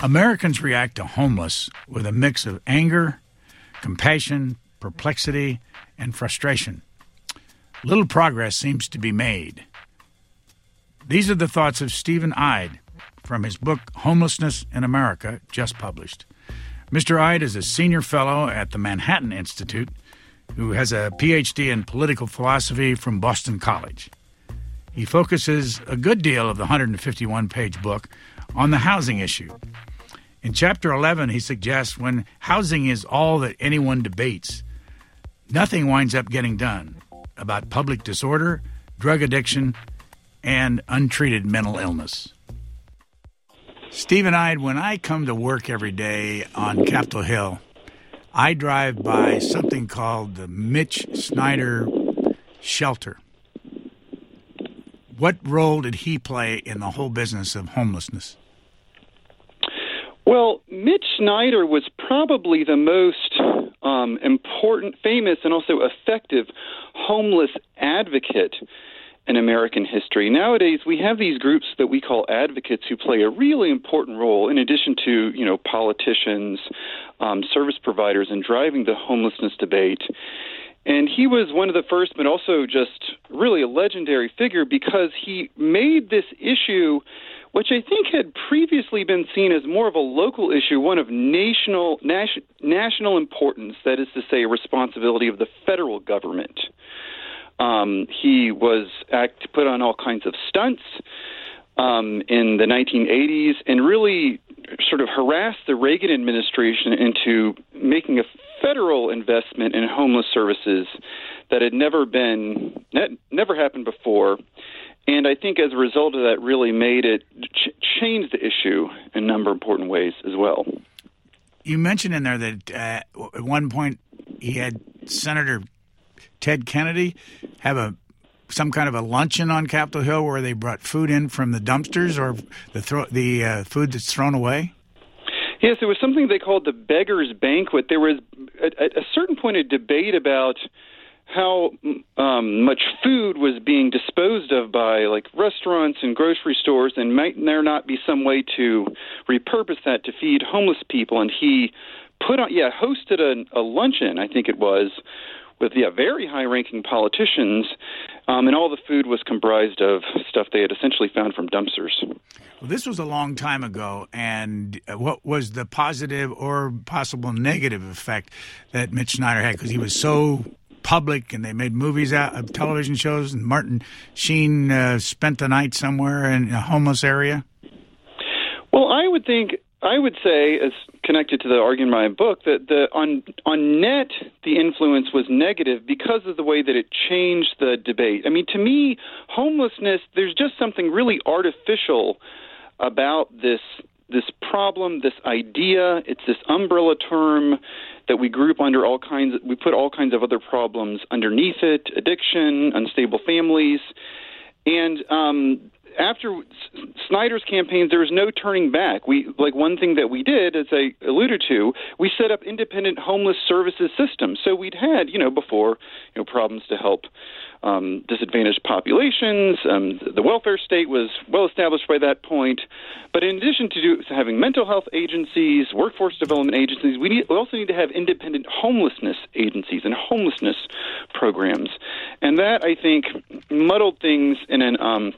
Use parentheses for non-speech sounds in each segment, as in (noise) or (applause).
Americans react to homeless with a mix of anger, compassion, perplexity, and frustration. Little progress seems to be made. These are the thoughts of Stephen Eide from his book Homelessness in America, just published. Mr. Eide is a senior fellow at the Manhattan Institute who has a PhD in political philosophy from Boston College. He focuses a good deal of the 151 page book on the housing issue. In chapter 11, he suggests when housing is all that anyone debates, nothing winds up getting done about public disorder, drug addiction, and untreated mental illness. Stephen Eide, when I come to work every day on Capitol Hill, I drive by something called the Mitch Snyder Shelter. What role did he play in the whole business of homelessness? Well, Mitch Snyder was probably the most um, important, famous, and also effective homeless advocate in American history. Nowadays, we have these groups that we call advocates who play a really important role, in addition to you know politicians, um, service providers, in driving the homelessness debate. And he was one of the first, but also just really a legendary figure because he made this issue which I think had previously been seen as more of a local issue, one of national nas- national importance. That is to say, a responsibility of the federal government. Um, he was act put on all kinds of stunts um, in the 1980s and really sort of harassed the Reagan administration into making a federal investment in homeless services that had never been never happened before and I think as a result of that, really made it ch- change the issue in a number of important ways as well. You mentioned in there that uh, at one point he had Senator Ted Kennedy have a some kind of a luncheon on Capitol Hill where they brought food in from the dumpsters or the thro- the uh, food that's thrown away. Yes, it was something they called the beggars' banquet. There was at, at a certain point a debate about how um, much food was being disposed of by like restaurants and grocery stores, and might there not be some way to repurpose that to feed homeless people? And he put on, yeah, hosted a, a luncheon, I think it was, with yeah, very high-ranking politicians, um, and all the food was comprised of stuff they had essentially found from dumpsters. Well, this was a long time ago, and what was the positive or possible negative effect that Mitch Snyder had? Because he was so public, and they made movies out of television shows. And Martin Sheen uh, spent the night somewhere in a homeless area. Well, I would think I would say, as connected to the argument in my book, that the on on net the influence was negative because of the way that it changed the debate. I mean, to me, homelessness there's just something really artificial about this this problem, this idea. It's this umbrella term that we group under all kinds. We put all kinds of other problems underneath it: addiction, unstable families, and um, after Snyder's campaigns, there was no turning back. We like one thing that we did, as I alluded to, we set up independent homeless services systems. So we'd had, you know, before, you know, problems to help um, disadvantaged populations. Um, the welfare state was well established by that point. But in addition to, do, to having mental health agencies, workforce development agencies, we, need, we also need to have independent homelessness agencies and homelessness programs. And that, I think, muddled things in an um,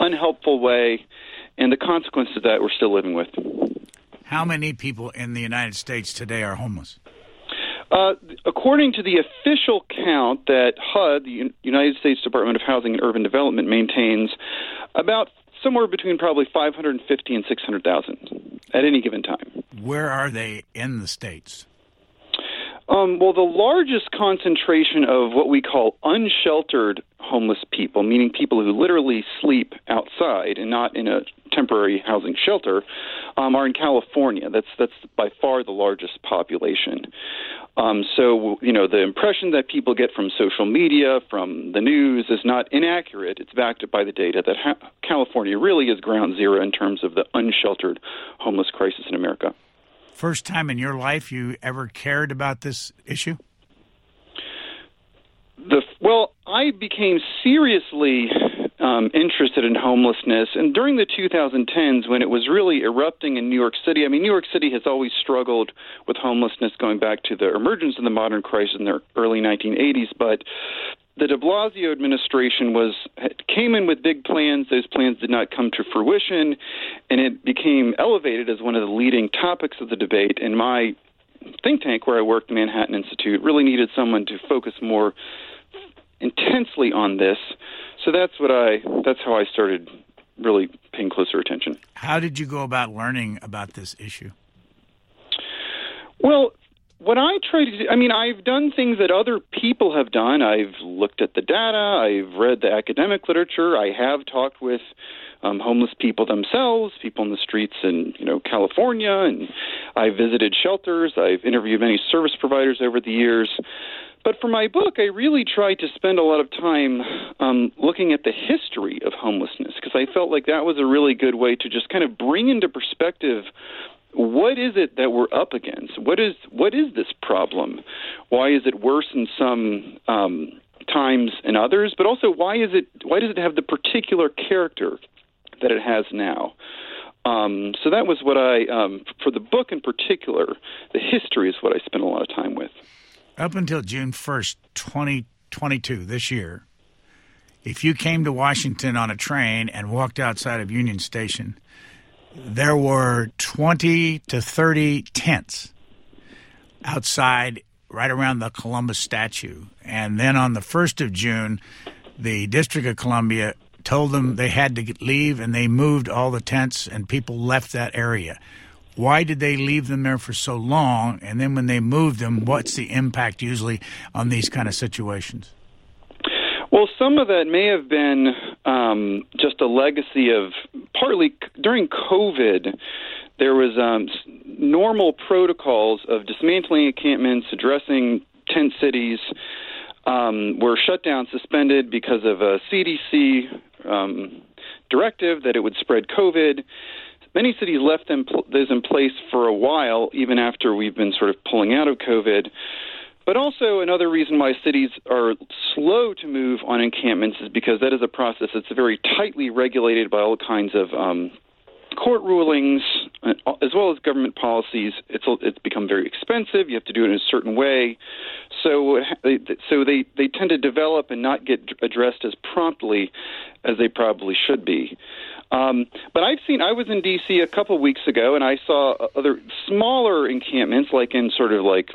unhelpful way, and the consequences of that we're still living with. How many people in the United States today are homeless? Uh, according to the official count that HUD, the United States Department of Housing and Urban Development, maintains, about somewhere between probably 550 and 600,000 at any given time. Where are they in the states? Um, well, the largest concentration of what we call unsheltered homeless people, meaning people who literally sleep outside and not in a temporary housing shelter, um, are in California. That's that's by far the largest population. Um, so you know the impression that people get from social media, from the news, is not inaccurate. It's backed up by the data that ha- California really is ground zero in terms of the unsheltered homeless crisis in America. First time in your life you ever cared about this issue? The well, I became seriously um, interested in homelessness. And during the 2010s, when it was really erupting in New York City, I mean, New York City has always struggled with homelessness going back to the emergence of the modern crisis in the early 1980s. But the De Blasio administration was came in with big plans. Those plans did not come to fruition, and it became elevated as one of the leading topics of the debate. And my think tank, where I worked, Manhattan Institute, really needed someone to focus more intensely on this. So that's what I. That's how I started really paying closer attention. How did you go about learning about this issue? Well, what I try to do, I mean, I've done things that other people have done. I've looked at the data, I've read the academic literature, I have talked with um, homeless people themselves, people in the streets in you know California, and I visited shelters. I've interviewed many service providers over the years. But for my book, I really tried to spend a lot of time um, looking at the history of homelessness because I felt like that was a really good way to just kind of bring into perspective what is it that we're up against? What is what is this problem? Why is it worse in some um, times and others? But also, why is it why does it have the particular character that it has now? Um, so that was what I, um, for the book in particular, the history is what I spent a lot of time with. Up until June 1st, 2022, this year, if you came to Washington on a train and walked outside of Union Station, there were 20 to 30 tents outside right around the Columbus statue. And then on the 1st of June, the District of Columbia told them they had to leave and they moved all the tents and people left that area. Why did they leave them there for so long? And then when they moved them, what's the impact usually on these kind of situations? Well, some of that may have been um, just a legacy of partly during COVID. There was um, normal protocols of dismantling encampments, addressing tent cities, um, were shut down, suspended because of a CDC um, directive that it would spread COVID. Many cities left them those in place for a while, even after we've been sort of pulling out of COVID. But also, another reason why cities are slow to move on encampments is because that is a process that's very tightly regulated by all kinds of um, court rulings, uh, as well as government policies. It's it's become very expensive. You have to do it in a certain way, so so they they tend to develop and not get addressed as promptly as they probably should be. Um, but I've seen. I was in D.C. a couple weeks ago, and I saw other smaller encampments, like in sort of like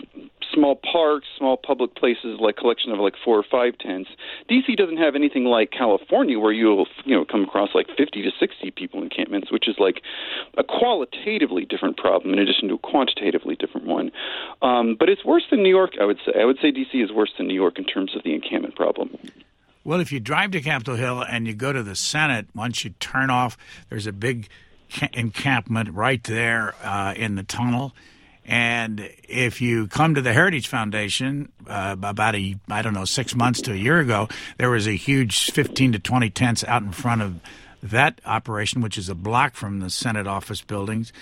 small parks, small public places, like collection of like four or five tents. DC doesn't have anything like California, where you'll you know come across like 50 to 60 people encampments, which is like a qualitatively different problem in addition to a quantitatively different one. Um, but it's worse than New York, I would say. I would say DC is worse than New York in terms of the encampment problem. Well, if you drive to Capitol Hill and you go to the Senate, once you turn off, there's a big encampment right there uh, in the tunnel and if you come to the Heritage Foundation, uh, about a I don't know six months to a year ago, there was a huge 15 to 20 tents out in front of that operation, which is a block from the Senate office buildings.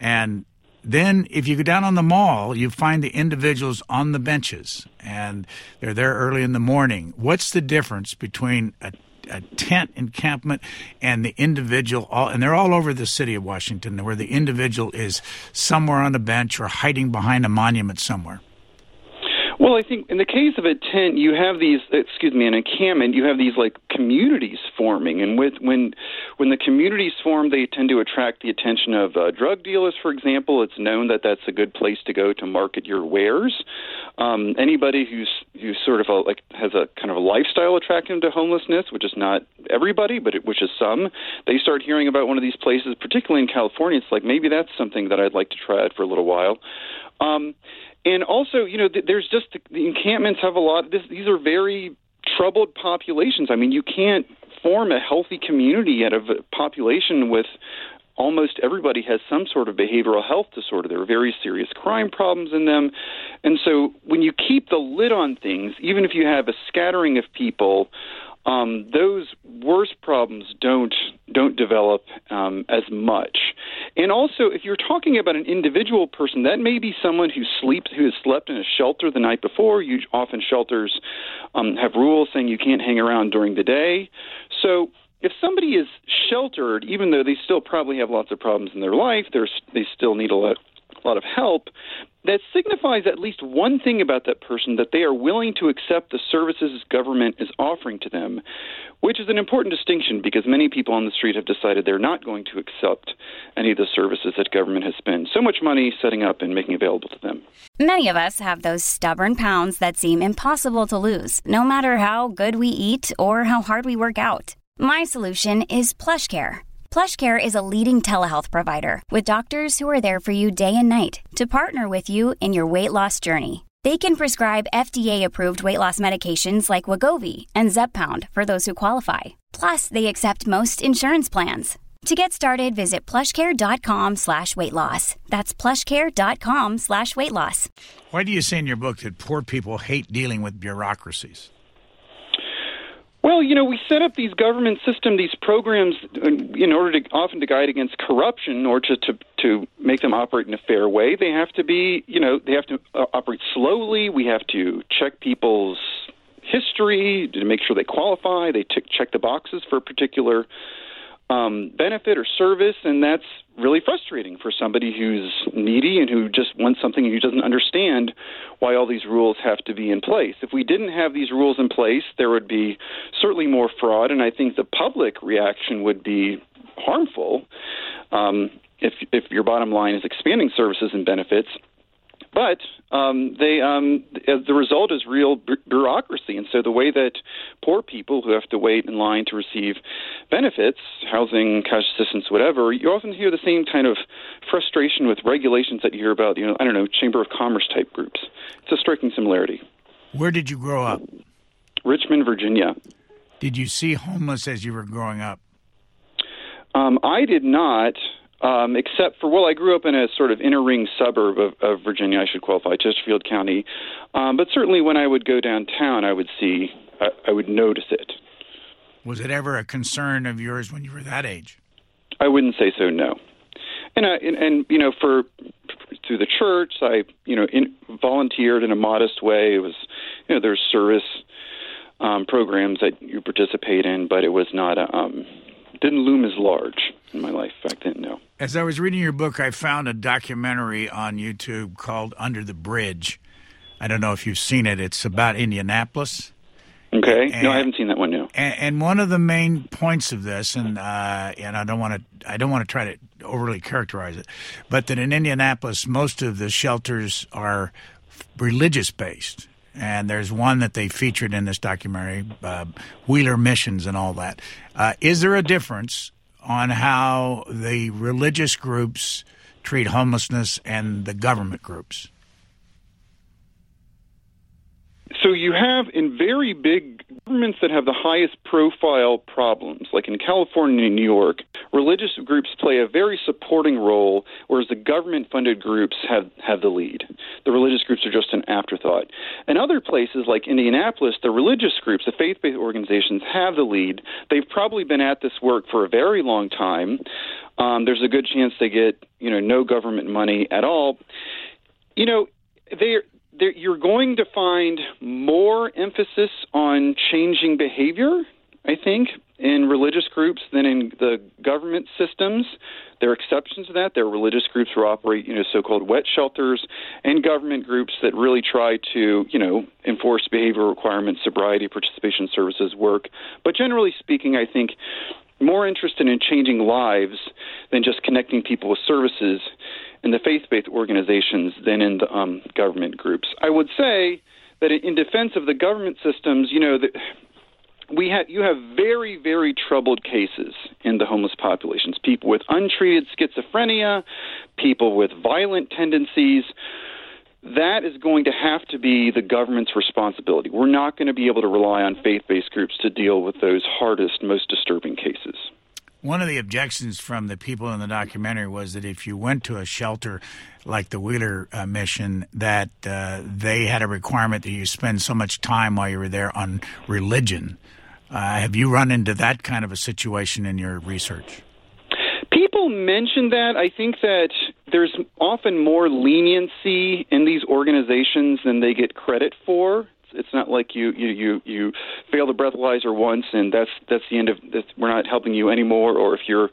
And then, if you go down on the mall, you find the individuals on the benches, and they're there early in the morning. What's the difference between a a tent encampment and the individual all and they're all over the city of Washington where the individual is somewhere on a bench or hiding behind a monument somewhere. Well, I think in the case of a tent, you have these. Excuse me, an encampment, you have these like communities forming, and with when when the communities form, they tend to attract the attention of uh, drug dealers. For example, it's known that that's a good place to go to market your wares. Um, anybody who's who's sort of a, like has a kind of a lifestyle attracting to homelessness, which is not everybody, but it, which is some, they start hearing about one of these places, particularly in California. It's like maybe that's something that I'd like to try out for a little while. Um, and also, you know, there's just the encampments have a lot. This, these are very troubled populations. I mean, you can't form a healthy community out of a population with almost everybody has some sort of behavioral health disorder. There are very serious crime problems in them. And so when you keep the lid on things, even if you have a scattering of people, um, those worst problems don't don't develop um, as much. And also, if you're talking about an individual person, that may be someone who sleeps who has slept in a shelter the night before. You often shelters um, have rules saying you can't hang around during the day. So if somebody is sheltered, even though they still probably have lots of problems in their life, they still need a lot, a lot of help. That signifies at least one thing about that person that they are willing to accept the services government is offering to them, which is an important distinction because many people on the street have decided they're not going to accept any of the services that government has spent so much money setting up and making available to them. Many of us have those stubborn pounds that seem impossible to lose, no matter how good we eat or how hard we work out. My solution is PlushCare. PlushCare is a leading telehealth provider with doctors who are there for you day and night to partner with you in your weight loss journey. They can prescribe FDA-approved weight loss medications like Wegovy and Zepbound for those who qualify. Plus, they accept most insurance plans. To get started, visit plushcare.com slash weight loss. That's plushcare.com slash weight loss. Why do you say in your book that poor people hate dealing with bureaucracies? Well, you know, we set up these government system, these programs, in order to often to guide against corruption or to, to to make them operate in a fair way. They have to be, you know, they have to uh, operate slowly. We have to check people's history to make sure they qualify. They t- check the boxes for a particular um, benefit or service, and that's really frustrating for somebody who's needy and who just wants something and who doesn't understand why all these rules have to be in place. If we didn't have these rules in place, there would be certainly more fraud, and I think the public reaction would be harmful. Um, if if your bottom line is expanding services and benefits, but um, they um, the result is real bureaucracy, and so the way that poor people who have to wait in line to receive benefits, housing, cash assistance, whatever, you often hear the same kind of frustration with regulations that you hear about. You know, I don't know, chamber of commerce type groups. It's a striking similarity. Where did you grow up? Richmond, Virginia. Did you see homeless as you were growing up? Um, I did not um, except for well, I grew up in a sort of inner ring suburb of, of Virginia. I should qualify Chesterfield County, um, but certainly when I would go downtown, I would see, I, I would notice it. Was it ever a concern of yours when you were that age? I wouldn't say so. No, and I, and, and you know for through the church, I you know in, volunteered in a modest way. It was you know there's service um, programs that you participate in, but it was not a um, didn't loom as large in my life back then. No. As I was reading your book, I found a documentary on YouTube called Under the Bridge. I don't know if you've seen it. It's about Indianapolis. Okay. And, no, I haven't seen that one. No. And, and, one of the main points of this, and uh, and I don't want to, I don't want to try to overly characterize it, but that in Indianapolis, most of the shelters are religious based. And there's one that they featured in this documentary, uh, Wheeler Missions, and all that. Uh, is there a difference on how the religious groups treat homelessness and the government groups? So you have in very big governments that have the highest profile problems, like in California and New York, religious groups play a very supporting role, whereas the government funded groups have, have the lead. The religious groups are just an afterthought. In other places like Indianapolis, the religious groups, the faith based organizations, have the lead. They've probably been at this work for a very long time. Um, there's a good chance they get you know no government money at all. You know, they there, you're going to find more emphasis on changing behavior, I think, in religious groups than in the government systems. There are exceptions to that. There are religious groups who operate, you know, so-called wet shelters, and government groups that really try to, you know, enforce behavior requirements, sobriety, participation services work. But generally speaking, I think more interested in changing lives than just connecting people with services in the faith-based organizations than in the um, government groups. I would say that in defense of the government systems, you know, the, we have you have very very troubled cases in the homeless populations. People with untreated schizophrenia, people with violent tendencies. That is going to have to be the government's responsibility. We're not going to be able to rely on faith-based groups to deal with those hardest, most disturbing cases. One of the objections from the people in the documentary was that if you went to a shelter like the Wheeler uh, mission, that uh, they had a requirement that you spend so much time while you were there on religion. Uh, have you run into that kind of a situation in your research? People mention that. I think that there's often more leniency in these organizations than they get credit for It's not like you you you you fail the breathalyzer once and that's that's the end of this. We're not helping you anymore. Or if you're,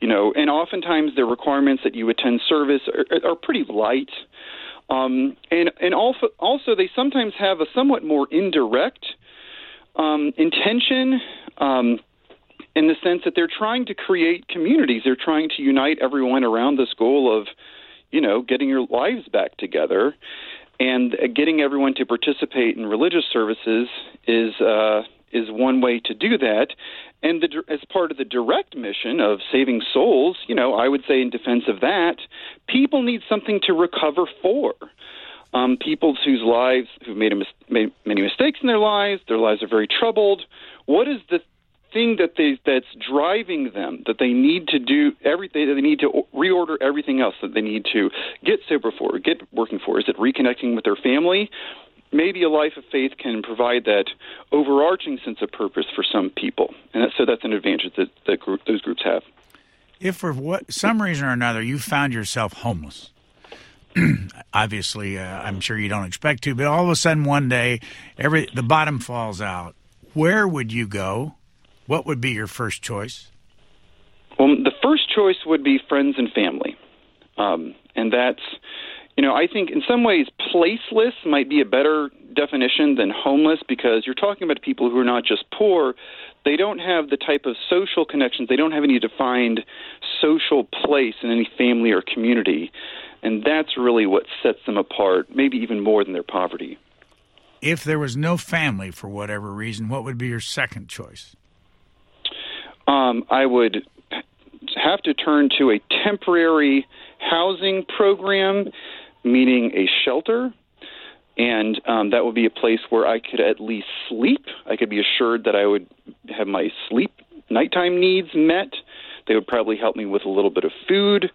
you know, and oftentimes the requirements that you attend service are, are pretty light. Um, and and also also they sometimes have a somewhat more indirect um, intention. Um, in the sense that they're trying to create communities. They're trying to unite everyone around this goal of, you know, getting your lives back together. And uh, getting everyone to participate in religious services is uh, is one way to do that. And the, as part of the direct mission of saving souls, you know, I would say in defense of that, people need something to recover for. Um, people whose lives who've made, mis- made many mistakes in their lives, their lives are very troubled. What is the thing that they that's driving them that they need to do everything that they need to reorder everything else that they need to get sober for get working for. Is it reconnecting with their family? Maybe a life of faith can provide that overarching sense of purpose for some people. And that, so that's an advantage that, that group, those groups have. If for what some reason or another you found yourself homeless (clears throat) obviously uh, i'm sure you don't expect to but all of a sudden one day every the bottom falls out. Where would you go what would be your first choice? Well, the first choice would be friends and family. Um, and that's, you know, I think in some ways placeless might be a better definition than homeless because you're talking about people who are not just poor, they don't have the type of social connections, they don't have any defined social place in any family or community. And that's really what sets them apart, maybe even more than their poverty. If there was no family for whatever reason, what would be your second choice? Um, I would have to turn to a temporary housing program, meaning a shelter. And um, that would be a place where I could at least sleep. I could be assured that I would have my sleep nighttime needs met. They would probably help me with a little bit of food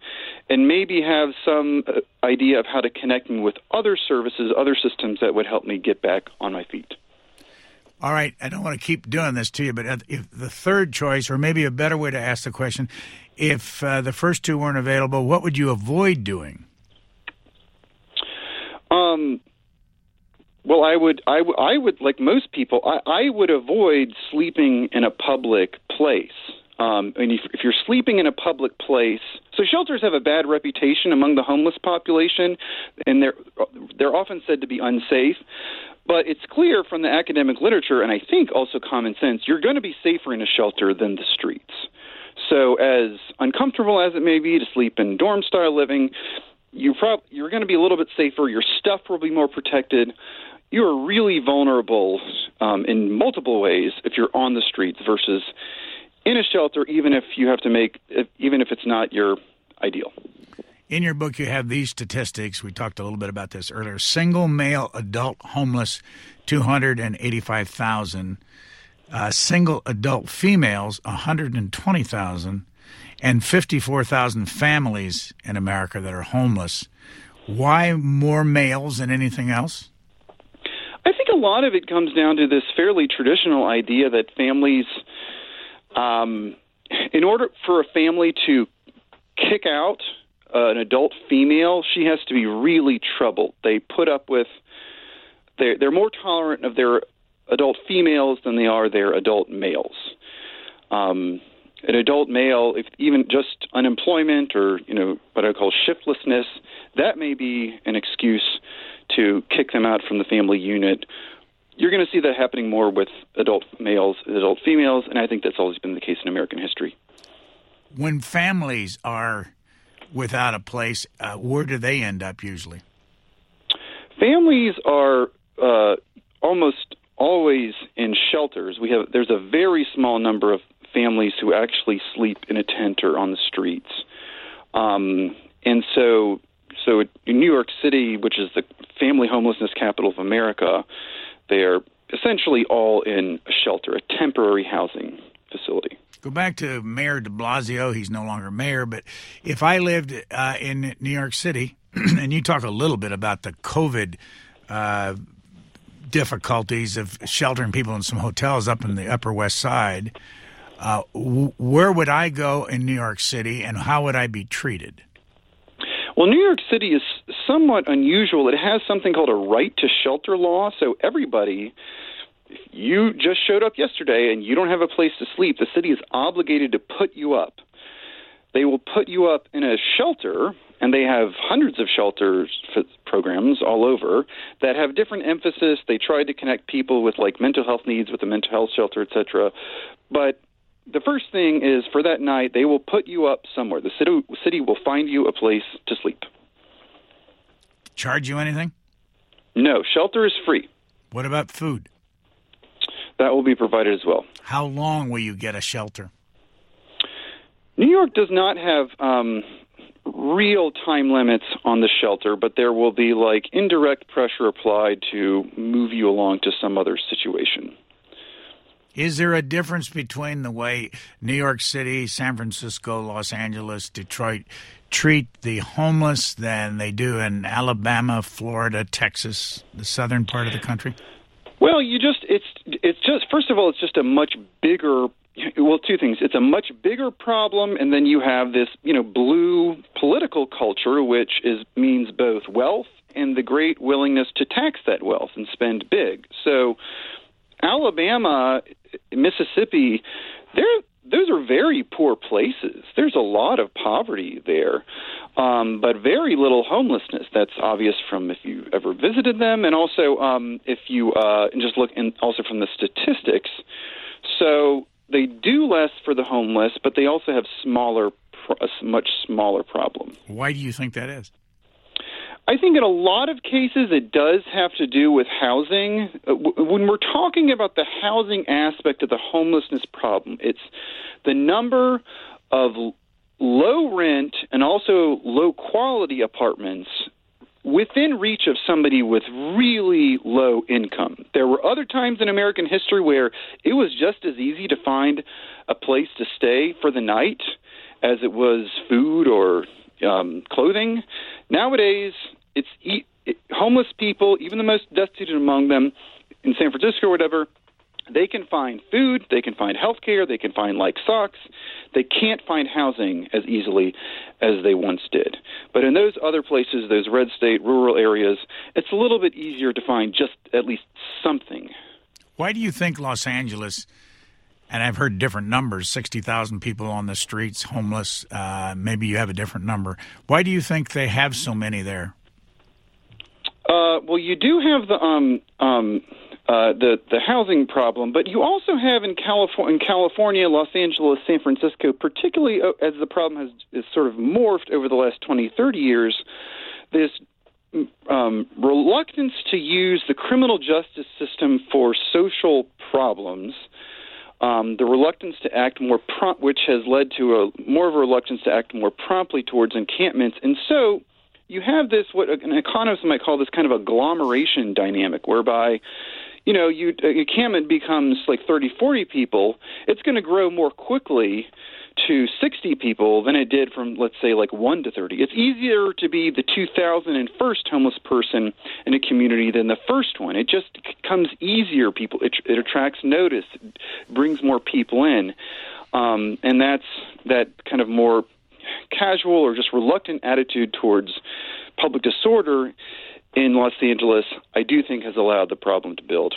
and maybe have some uh, idea of how to connect me with other services, other systems that would help me get back on my feet. All right, I don't want to keep doing this to you, but if the third choice, or maybe a better way to ask the question, if uh, the first two weren't available, what would you avoid doing? Um, well, I would, I, w- I would, like most people, I, I would avoid sleeping in a public place. Um, and if, if you're sleeping in a public place, so shelters have a bad reputation among the homeless population, and they're they're often said to be unsafe. But it's clear from the academic literature, and I think also common sense, you're going to be safer in a shelter than the streets. So, as uncomfortable as it may be to sleep in dorm style living, you prob- you're going to be a little bit safer. Your stuff will be more protected. You are really vulnerable um, in multiple ways if you're on the streets versus in a shelter, even if you have to make, even if it's not your ideal. In your book, you have these statistics. We talked a little bit about this earlier. Single male adult homeless, 285,000. Uh, single adult females, 120,000. And 54,000 families in America that are homeless. Why more males than anything else? I think a lot of it comes down to this fairly traditional idea that families, um, in order for a family to kick out uh, an adult female, she has to be really troubled. They put up with they're they're more tolerant of their adult females than they are their adult males. Um, an adult male, if even just unemployment or you know what I call shiftlessness, that may be an excuse to kick them out from the family unit. You're going to see that happening more with adult males, adult females, and I think that's always been the case in American history. When families are without a place, uh, where do they end up usually? Families are uh, almost always in shelters. We have there's a very small number of families who actually sleep in a tent or on the streets, um, and so so in New York City, which is the family homelessness capital of America, they are essentially all in a shelter, a temporary housing facility. Go back to Mayor de Blasio. He's no longer mayor, but if I lived uh, in New York City, (clears throat) and you talk a little bit about the COVID uh, difficulties of sheltering people in some hotels up in the Upper West Side, uh, w- where would I go in New York City, and how would I be treated? Well, New York City is somewhat unusual. It has something called a right to shelter law, so everybody if you just showed up yesterday and you don't have a place to sleep, the city is obligated to put you up. They will put you up in a shelter, and they have hundreds of shelters programs all over that have different emphasis. They try to connect people with like mental health needs with a mental health shelter, etc. But the first thing is for that night they will put you up somewhere. The city city will find you a place to sleep. Charge you anything? No, shelter is free. What about food? That will be provided as well. How long will you get a shelter? New York does not have um, real time limits on the shelter, but there will be like indirect pressure applied to move you along to some other situation. Is there a difference between the way New York City, San Francisco, Los Angeles, Detroit treat the homeless than they do in Alabama, Florida, Texas, the southern part of the country? Well, you just it's it's just first of all it's just a much bigger well two things. It's a much bigger problem and then you have this you know blue political culture which is means both wealth and the great willingness to tax that wealth and spend big. So Alabama Mississippi they're those are very poor places. There's a lot of poverty there, um, but very little homelessness. That's obvious from if you ever visited them, and also um, if you uh, just look, and also from the statistics. So they do less for the homeless, but they also have smaller, a much smaller problem. Why do you think that is? I think in a lot of cases it does have to do with housing. Uh, when we're talking about the housing aspect of the homelessness problem, it's the number of low rent and also low quality apartments within reach of somebody with really low income. There were other times in American history where it was just as easy to find a place to stay for the night as it was food or um, clothing. Nowadays, it's it, homeless people, even the most destitute among them, in San Francisco or whatever. They can find food, they can find health care, they can find like socks. They can't find housing as easily as they once did. But in those other places, those red state rural areas, it's a little bit easier to find just at least something. Why do you think Los Angeles and I've heard different numbers 60,000 people on the streets, homeless. Uh, maybe you have a different number. Why do you think they have so many there? Uh, well, you do have the um, um, uh, the the housing problem, but you also have in California, in California, Los Angeles, San Francisco, particularly uh, as the problem has is sort of morphed over the last 20, 30 years. This um, reluctance to use the criminal justice system for social problems. Um, the reluctance to act more prompt, which has led to a more of a reluctance to act more promptly towards encampments, and so you have this what an economist might call this kind of agglomeration dynamic, whereby you know you a encampment becomes like 30, 40 people. It's going to grow more quickly to 60 people than it did from let's say like 1 to 30 it's easier to be the 2001st homeless person in a community than the first one it just comes easier people it, it attracts notice brings more people in um, and that's that kind of more casual or just reluctant attitude towards public disorder in Los Angeles, I do think has allowed the problem to build.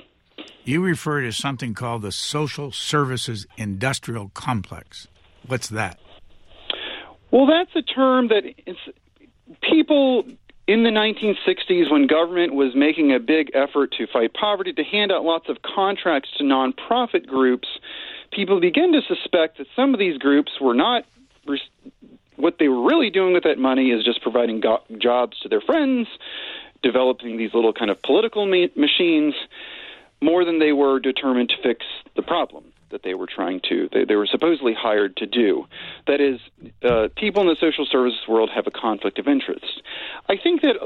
You refer to something called the Social Services Industrial Complex. What's that? Well, that's a term that people in the 1960s, when government was making a big effort to fight poverty, to hand out lots of contracts to nonprofit groups, people began to suspect that some of these groups were not what they were really doing with that money is just providing go- jobs to their friends, developing these little kind of political ma- machines, more than they were determined to fix the problem that they were trying to, they, they were supposedly hired to do. That is, uh, people in the social services world have a conflict of interest. I think that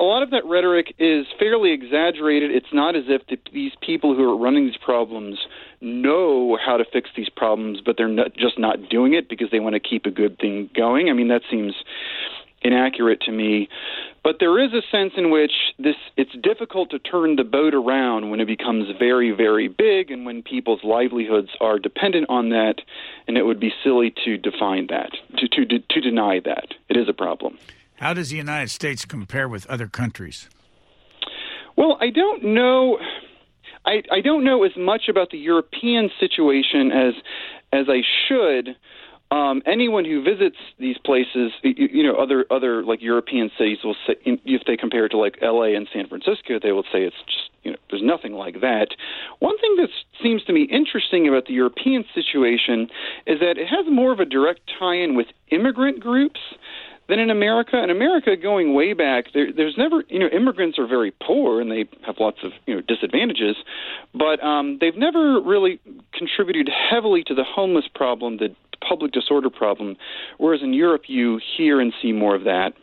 a lot of that rhetoric is fairly exaggerated. It's not as if the, these people who are running these problems know how to fix these problems, but they're not, just not doing it because they want to keep a good thing going. I mean, that seems inaccurate to me. But there is a sense in which this it's difficult to turn the boat around when it becomes very, very big and when people's livelihoods are dependent on that, and it would be silly to define that, to to to deny that. It is a problem. How does the United States compare with other countries? Well, I don't know. I, I don't know as much about the European situation as as I should. Um, anyone who visits these places, you, you know, other other like European cities will say, if they compare it to like L.A. and San Francisco, they will say it's just you know, there's nothing like that. One thing that seems to me interesting about the European situation is that it has more of a direct tie-in with immigrant groups than in America. In America, going way back, there, there's never, you know, immigrants are very poor and they have lots of, you know, disadvantages, but um, they've never really contributed heavily to the homeless problem, the public disorder problem. Whereas in Europe, you hear and see more of that.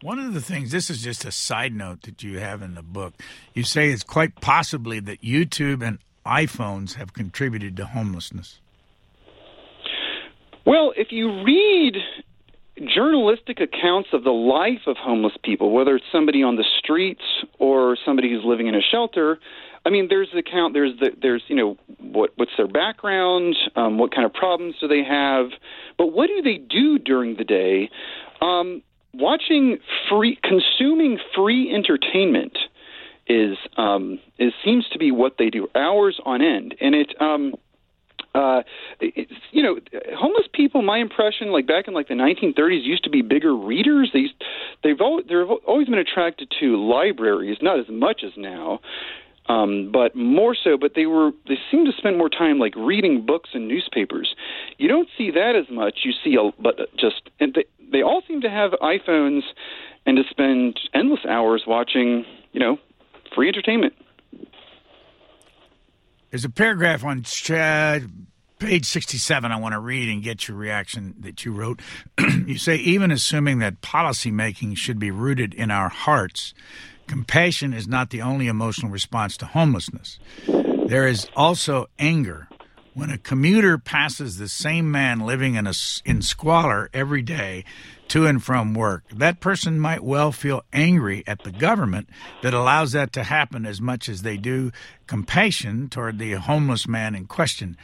One of the things, this is just a side note that you have in the book. You say it's quite possibly that YouTube and iPhones have contributed to homelessness. Well, if you read journalistic accounts of the life of homeless people, whether it's somebody on the streets or somebody who's living in a shelter. I mean, there's the account. There's the there's you know what what's their background, um, what kind of problems do they have, but what do they do during the day? Um, watching free, consuming free entertainment is um, is seems to be what they do hours on end, and it. Um, uh, you know, homeless people. My impression, like back in like the 1930s, used to be bigger readers. They used, they've always, they've always been attracted to libraries, not as much as now, um, but more so. But they were they seem to spend more time like reading books and newspapers. You don't see that as much. You see, a, but just and they they all seem to have iPhones and to spend endless hours watching, you know, free entertainment. There's a paragraph on uh, page 67 I want to read and get your reaction that you wrote. (clears throat) you say, even assuming that policymaking should be rooted in our hearts, compassion is not the only emotional response to homelessness. There is also anger. When a commuter passes the same man living in, a, in squalor every day to and from work. That person might well feel angry at the government that allows that to happen as much as they do compassion toward the homeless man in question.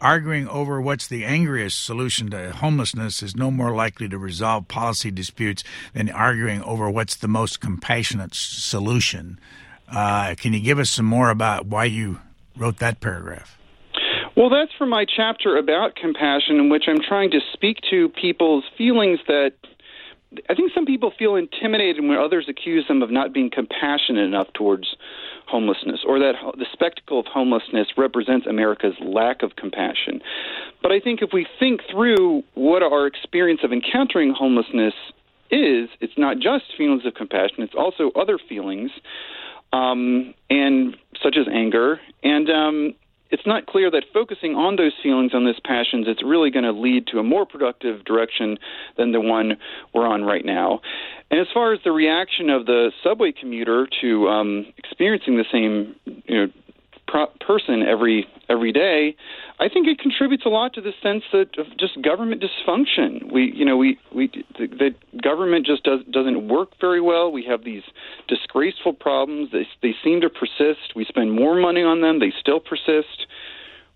Arguing over what's the angriest solution to homelessness is no more likely to resolve policy disputes than arguing over what's the most compassionate solution. Uh, can you give us some more about why you wrote that paragraph? Well, that's from my chapter about compassion, in which I'm trying to speak to people's feelings that I think some people feel intimidated when others accuse them of not being compassionate enough towards homelessness, or that the spectacle of homelessness represents America's lack of compassion. But I think if we think through what our experience of encountering homelessness is, it's not just feelings of compassion; it's also other feelings, um, and such as anger and um, it's not clear that focusing on those feelings, on those passions, it's really going to lead to a more productive direction than the one we're on right now. And as far as the reaction of the subway commuter to um, experiencing the same, you know, pro- person every every day, I think it contributes a lot to the sense that of just government dysfunction. We, you know, we we the, the government just does doesn't work very well. We have these disgraceful problems. They they seem to persist. We spend more money on them. They still persist.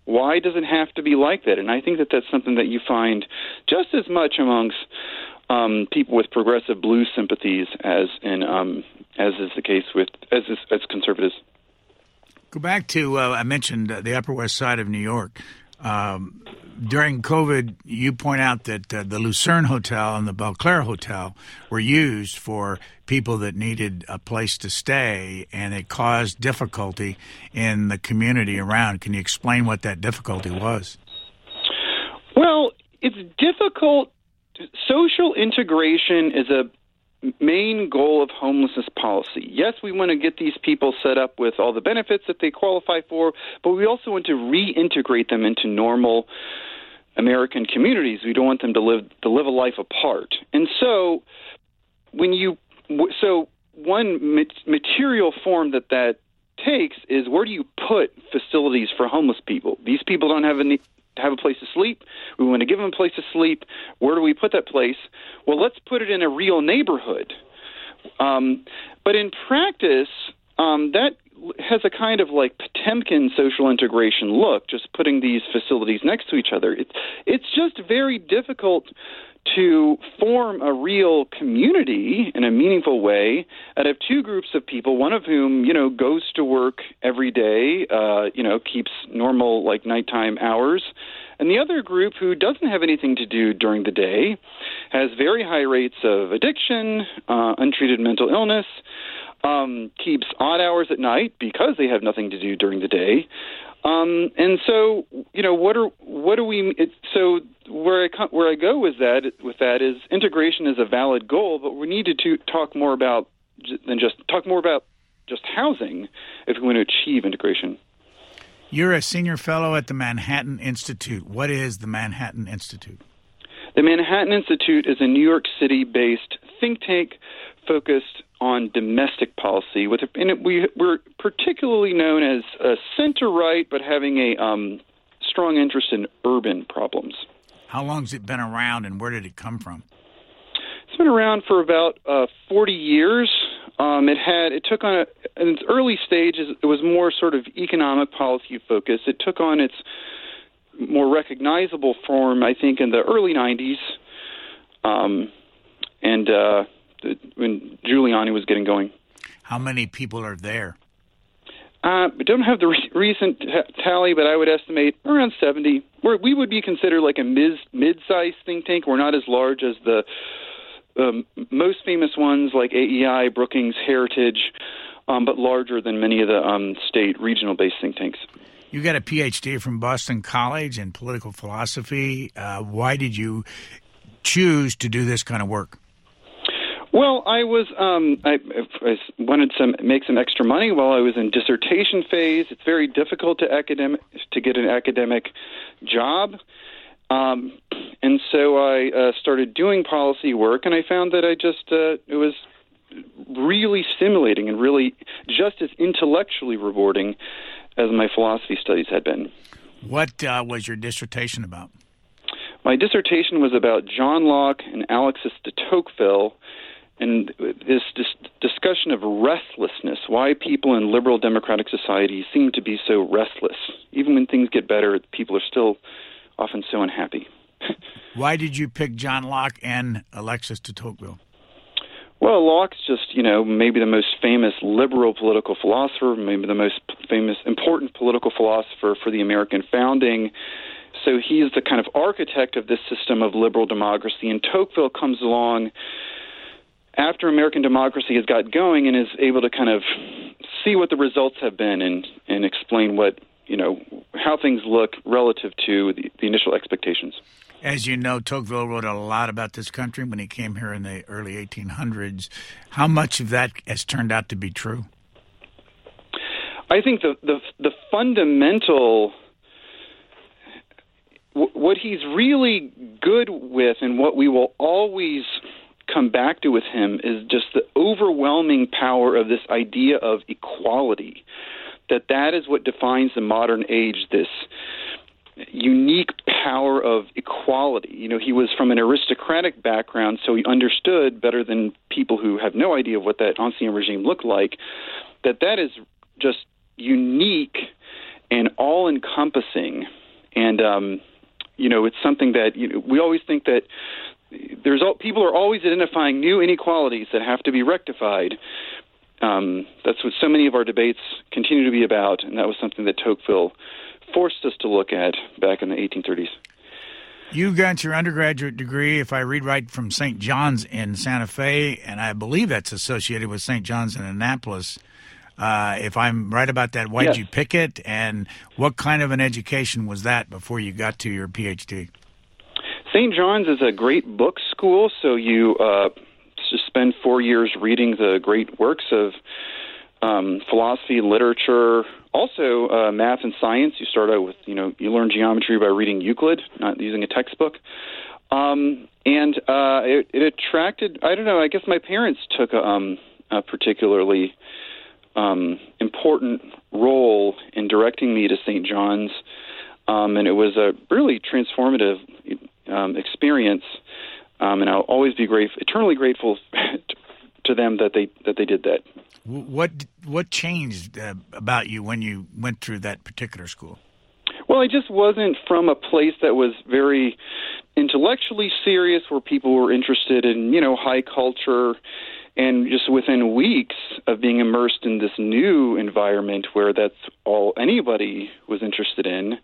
Why does it have to be like that? And I think that that's something that you find just as much amongst um, people with progressive blue sympathies as in um, as is the case with as is, as conservatives. Go back to uh, I mentioned the Upper West Side of New York. Um, during COVID, you point out that uh, the Lucerne Hotel and the Belleclaire Hotel were used for people that needed a place to stay, and it caused difficulty in the community around. Can you explain what that difficulty was? Well, it's difficult. Social integration is a main goal of homelessness policy. Yes, we want to get these people set up with all the benefits that they qualify for, but we also want to reintegrate them into normal American communities. We don't want them to live to live a life apart. And so when you so one material form that that takes is where do you put facilities for homeless people? These people don't have any have a place to sleep. We want to give them a place to sleep. Where do we put that place? Well, let's put it in a real neighborhood. Um, but in practice, um, that has a kind of like Potemkin social integration look, just putting these facilities next to each other. It's it's just very difficult to form a real community in a meaningful way out of two groups of people, one of whom, you know, goes to work every day, uh, you know, keeps normal like nighttime hours, and the other group who doesn't have anything to do during the day, has very high rates of addiction, uh, untreated mental illness, um, keeps odd hours at night because they have nothing to do during the day. Um, and so, you know, what are what do we? It, so where I where I go with that with that is integration is a valid goal, but we need to talk more about than just talk more about just housing if we want to achieve integration. You're a senior fellow at the Manhattan Institute. What is the Manhattan Institute? The Manhattan Institute is a New York City based think tank focused on domestic policy. With and it, we, we're particularly known as a center right, but having a um, strong interest in urban problems. How long has it been around, and where did it come from? It's been around for about uh, 40 years. Um, it had it took on a, in its early stages. It was more sort of economic policy focus. It took on its more recognizable form, I think, in the early 90s, um, and uh, when Giuliani was getting going. How many people are there? Uh, I don't have the re- recent t- tally, but I would estimate around 70. We're, we would be considered like a mid mid-sized think tank. We're not as large as the um, most famous ones like AEI, Brookings, Heritage, um, but larger than many of the um, state regional based think tanks. You got a PhD from Boston College in political philosophy. Uh, why did you choose to do this kind of work? Well, I was um, I, I wanted to make some extra money while I was in dissertation phase. It's very difficult to academic to get an academic job. Um, and so I uh, started doing policy work, and I found that I just uh, it was really stimulating and really just as intellectually rewarding as my philosophy studies had been. What uh, was your dissertation about? My dissertation was about John Locke and Alexis de Tocqueville and this, this discussion of restlessness, why people in liberal democratic societies seem to be so restless. Even when things get better, people are still often so unhappy. (laughs) Why did you pick John Locke and Alexis de Tocqueville? Well, Locke's just, you know, maybe the most famous liberal political philosopher, maybe the most famous, important political philosopher for the American founding. So he's the kind of architect of this system of liberal democracy. And Tocqueville comes along after American democracy has got going and is able to kind of see what the results have been and, and explain what you know how things look relative to the, the initial expectations. As you know, Tocqueville wrote a lot about this country when he came here in the early 1800s. How much of that has turned out to be true? I think the the, the fundamental what he's really good with and what we will always come back to with him is just the overwhelming power of this idea of equality that that is what defines the modern age this unique power of equality. You know, he was from an aristocratic background, so he understood better than people who have no idea of what that ancien regime looked like that that is just unique and all encompassing. And, um, you know, it's something that you know, we always think that there's people are always identifying new inequalities that have to be rectified. Um, that's what so many of our debates continue to be about, and that was something that Tocqueville forced us to look at back in the 1830s. You got your undergraduate degree, if I read right, from St. John's in Santa Fe, and I believe that's associated with St. John's in Annapolis. Uh, if I'm right about that, why did you pick it, and what kind of an education was that before you got to your PhD? St. John's is a great book school, so you uh, spend four years reading the great works of um, philosophy, literature, also uh, math and science. You start out with, you know, you learn geometry by reading Euclid, not using a textbook. Um, and uh, it, it attracted, I don't know, I guess my parents took a, um, a particularly um, important role in directing me to St. John's. Um, and it was a really transformative um, experience, um, and I'll always be grateful, eternally grateful to them that they that they did that. What what changed uh, about you when you went through that particular school? Well, I just wasn't from a place that was very intellectually serious, where people were interested in you know high culture, and just within weeks of being immersed in this new environment where that's all anybody was interested in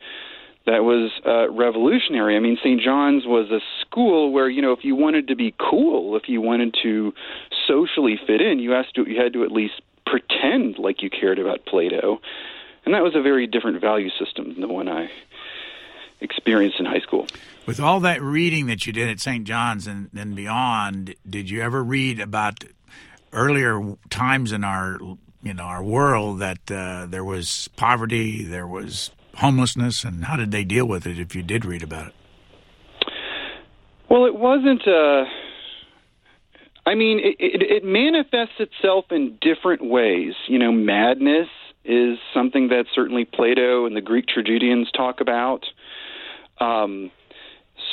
that was uh, revolutionary. I mean, St. John's was a school where you know if you wanted to be cool, if you wanted to socially fit in, you has to you had to at least pretend like you cared about Plato, and that was a very different value system than the one I experienced in high school. With all that reading that you did at St. John's and then beyond, did you ever read about earlier times in our you know our world that uh, there was poverty, there was homelessness, and how did they deal with it? If you did read about it. Well, it wasn't. Uh, I mean, it, it, it manifests itself in different ways. You know, madness is something that certainly Plato and the Greek tragedians talk about. Um,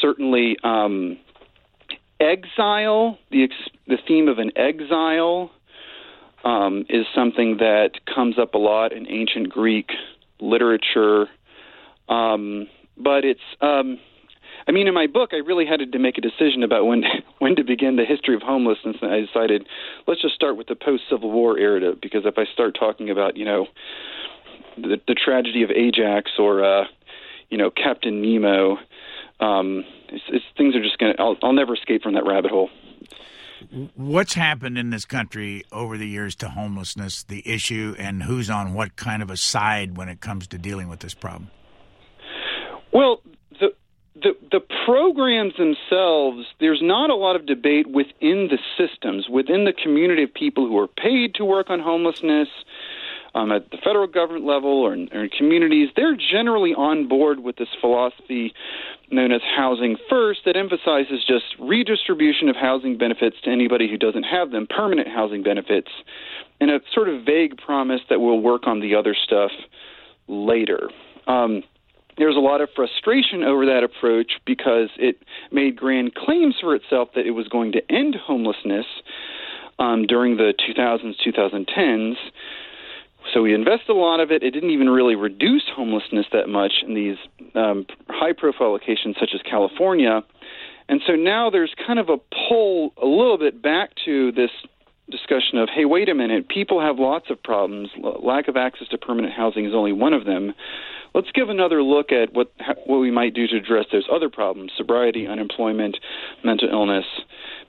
certainly, um, exile, the ex- the theme of an exile, um, is something that comes up a lot in ancient Greek literature. Um, but it's, um, I mean, in my book, I really had to make a decision about when (laughs) when to begin the history of homelessness, and I decided let's just start with the post Civil War era because if I start talking about, you know, the, the tragedy of Ajax or, uh, you know, Captain Nemo, um, it's, it's, things are just going to. I'll never escape from that rabbit hole. What's happened in this country over the years to homelessness, the issue, and who's on what kind of a side when it comes to dealing with this problem? Well, the the the programs themselves, there's not a lot of debate within the systems, within the community of people who are paid to work on homelessness. Um, at the federal government level or in, or in communities, they're generally on board with this philosophy known as housing first that emphasizes just redistribution of housing benefits to anybody who doesn't have them, permanent housing benefits, and a sort of vague promise that we'll work on the other stuff later. Um, there's a lot of frustration over that approach because it made grand claims for itself that it was going to end homelessness um, during the 2000s, 2010s. So we invested a lot of it. It didn't even really reduce homelessness that much in these um, high profile locations such as California. And so now there's kind of a pull a little bit back to this discussion of, hey, wait a minute, people have lots of problems. Lack of access to permanent housing is only one of them let's give another look at what what we might do to address those other problems: sobriety, unemployment, mental illness.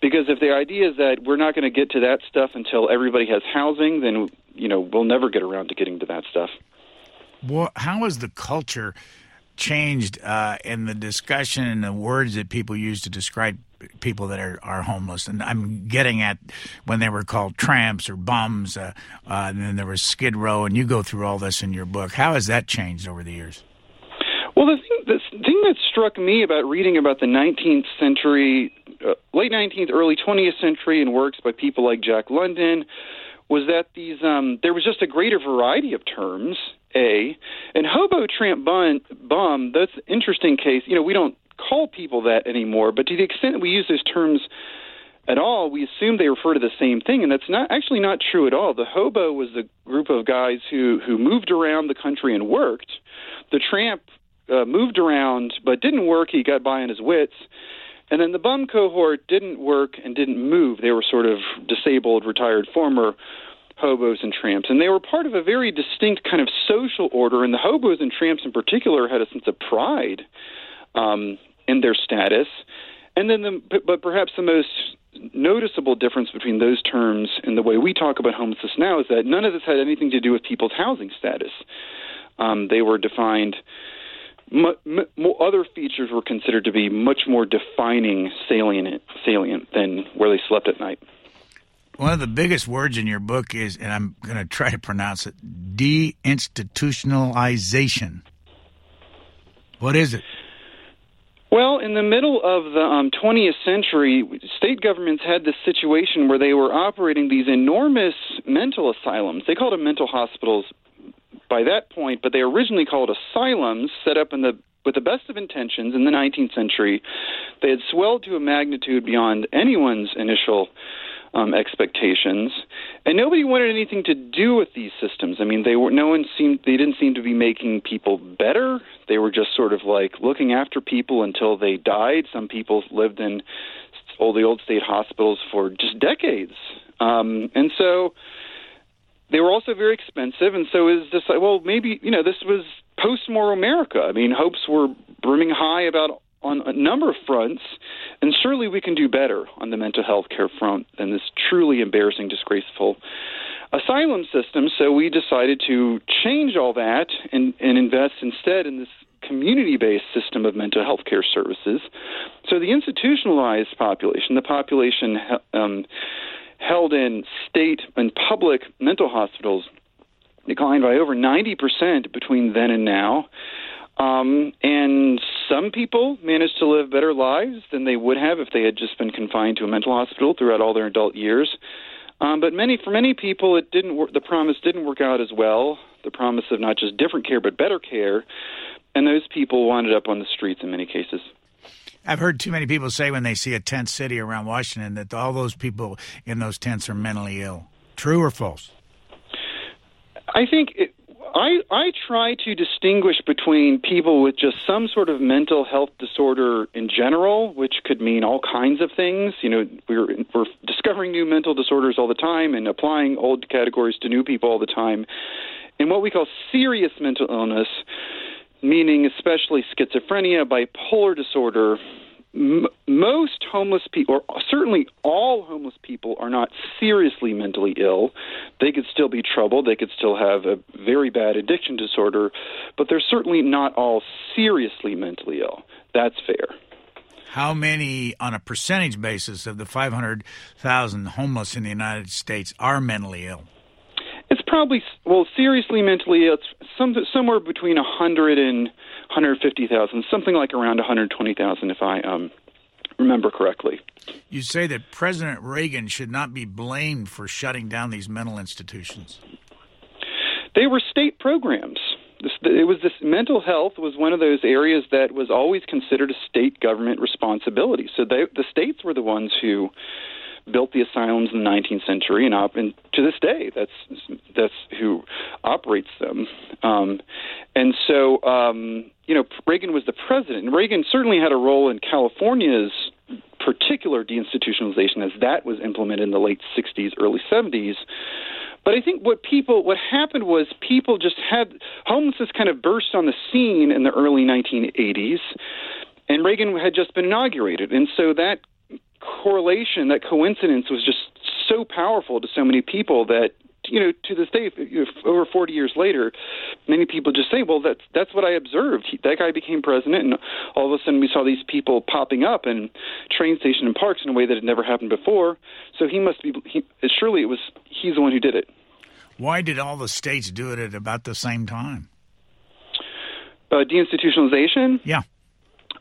Because if the idea is that we're not going to get to that stuff until everybody has housing, then you know we'll never get around to getting to that stuff. Well, how has the culture changed uh, in the discussion and the words that people use to describe people that are, are homeless. And I'm getting at when they were called tramps or bums, uh, uh, and then there was Skid Row, and you go through all this in your book. How has that changed over the years? Well, the thing, the thing that struck me about reading about the 19th century, uh, late 19th, early 20th century, and works by people like Jack London was that these um, there was just a greater variety of terms. A and hobo, tramp, bum, bum. That's interesting case. You know, we don't call people that anymore, but to the extent that we use those terms at all, we assume they refer to the same thing, and that's not actually not true at all. The hobo was a group of guys who who moved around the country and worked. The tramp uh, moved around but didn't work; he got by on his wits. And then the bum cohort didn't work and didn't move. They were sort of disabled, retired former hobos and tramps. And they were part of a very distinct kind of social order. And the hobos and tramps in particular had a sense of pride um, in their status. And then, the, but perhaps the most noticeable difference between those terms and the way we talk about homelessness now is that none of this had anything to do with people's housing status. Um, they were defined. M- m- other features were considered to be much more defining, salient, salient than where they slept at night. One of the biggest words in your book is, and I'm going to try to pronounce it, deinstitutionalization. What is it? Well, in the middle of the um, 20th century, state governments had this situation where they were operating these enormous mental asylums. They called them mental hospitals by that point, but they originally called asylums set up in the with the best of intentions in the 19th century. They had swelled to a magnitude beyond anyone's initial um, expectations, and nobody wanted anything to do with these systems. I mean, they were no one seemed they didn't seem to be making people better. They were just sort of like looking after people until they died. Some people lived in all the old state hospitals for just decades, um, and so they were also very expensive. And so is this like, well, maybe you know this was post-war America. I mean, hopes were brimming high about on a number of fronts, and surely we can do better on the mental health care front than this truly embarrassing, disgraceful asylum system. So we decided to change all that and, and invest instead in this community based system of mental health care services. So the institutionalized population, the population um, held in state and public mental hospitals, declined by over 90% between then and now. Um, and some people managed to live better lives than they would have if they had just been confined to a mental hospital throughout all their adult years. Um, but many, for many people, it didn't. Work, the promise didn't work out as well. The promise of not just different care but better care, and those people wound up on the streets in many cases. I've heard too many people say when they see a tent city around Washington that all those people in those tents are mentally ill. True or false? I think it, I I try to distinguish between people with just some sort of mental health disorder in general, which could mean all kinds of things. You know, we're we're discovering new mental disorders all the time and applying old categories to new people all the time. And what we call serious mental illness, meaning especially schizophrenia, bipolar disorder, M- most homeless people, or certainly all homeless people, are not seriously mentally ill. They could still be troubled. They could still have a very bad addiction disorder, but they're certainly not all seriously mentally ill. That's fair. How many, on a percentage basis, of the 500,000 homeless in the United States are mentally ill? Probably well, seriously mentally. It's some, somewhere between 100 and 150,000, something like around 120,000, if I um, remember correctly. You say that President Reagan should not be blamed for shutting down these mental institutions. They were state programs. This, it was this mental health was one of those areas that was always considered a state government responsibility. So they, the states were the ones who built the asylums in the 19th century, and, op- and to this day, that's that's who operates them. Um, and so, um, you know, Reagan was the president, and Reagan certainly had a role in California's particular deinstitutionalization as that was implemented in the late 60s, early 70s. But I think what people, what happened was people just had homelessness kind of burst on the scene in the early 1980s, and Reagan had just been inaugurated, and so that correlation, that coincidence was just so powerful to so many people that you know to this day, over 40 years later, many people just say, "Well, that's that's what I observed. He, that guy became president, and all of a sudden we saw these people popping up in train station and parks in a way that had never happened before. So he must be. He, surely it was he's the one who did it." Why did all the states do it at about the same time? Uh, deinstitutionalization. Yeah.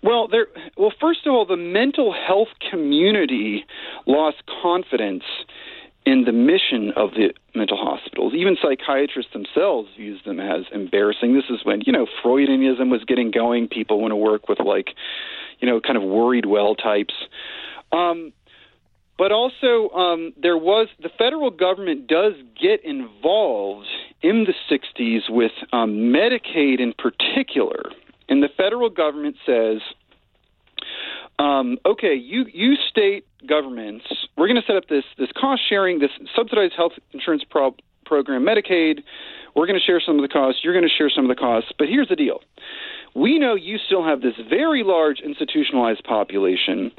Well, there. Well, first of all, the mental health community lost confidence in the mission of the mental hospitals. Even psychiatrists themselves views them as embarrassing. This is when you know Freudianism was getting going. People want to work with like, you know, kind of worried well types. Um, but also, um, there was the federal government does get involved in the 60s with um, Medicaid in particular and the federal government says, um, okay, you you state governments, we're going to set up this this cost sharing, this subsidized health insurance pro- program, Medicaid. We're going to share some of the costs. You're going to share some of the costs. But here's the deal: we know you still have this very large institutionalized population.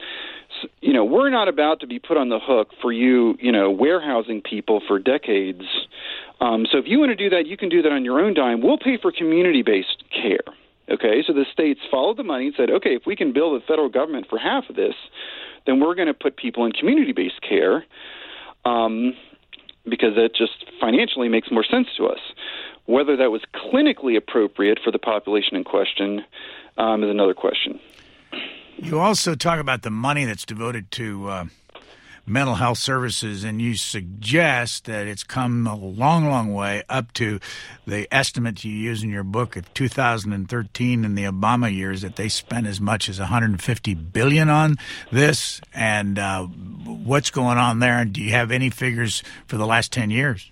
You know, we're not about to be put on the hook for you, you know, warehousing people for decades. Um, so if you want to do that, you can do that on your own dime. We'll pay for community-based care. Okay, so the states followed the money and said, okay, if we can bill the federal government for half of this, then we're going to put people in community based care um, because that just financially makes more sense to us. Whether that was clinically appropriate for the population in question um, is another question. You also talk about the money that's devoted to. Uh mental health services, and you suggest that it's come a long, long way up to the estimate you use in your book of 2013 in the Obama years that they spent as much as 150 billion on this. And uh, what's going on there? And do you have any figures for the last 10 years?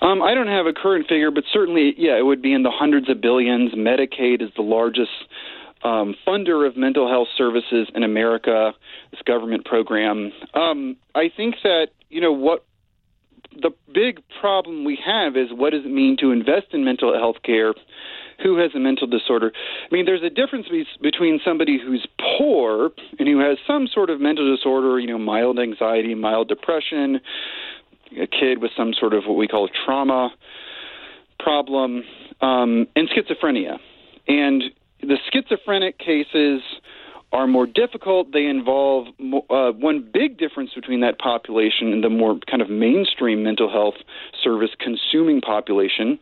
Um, I don't have a current figure, but certainly, yeah, it would be in the hundreds of billions. Medicaid is the largest um, funder of mental health services in America, this government program. Um, I think that, you know, what the big problem we have is what does it mean to invest in mental health care? Who has a mental disorder? I mean, there's a difference be- between somebody who's poor and who has some sort of mental disorder, you know, mild anxiety, mild depression, a kid with some sort of what we call trauma problem, um, and schizophrenia. And the schizophrenic cases are more difficult. They involve uh, one big difference between that population and the more kind of mainstream mental health service consuming population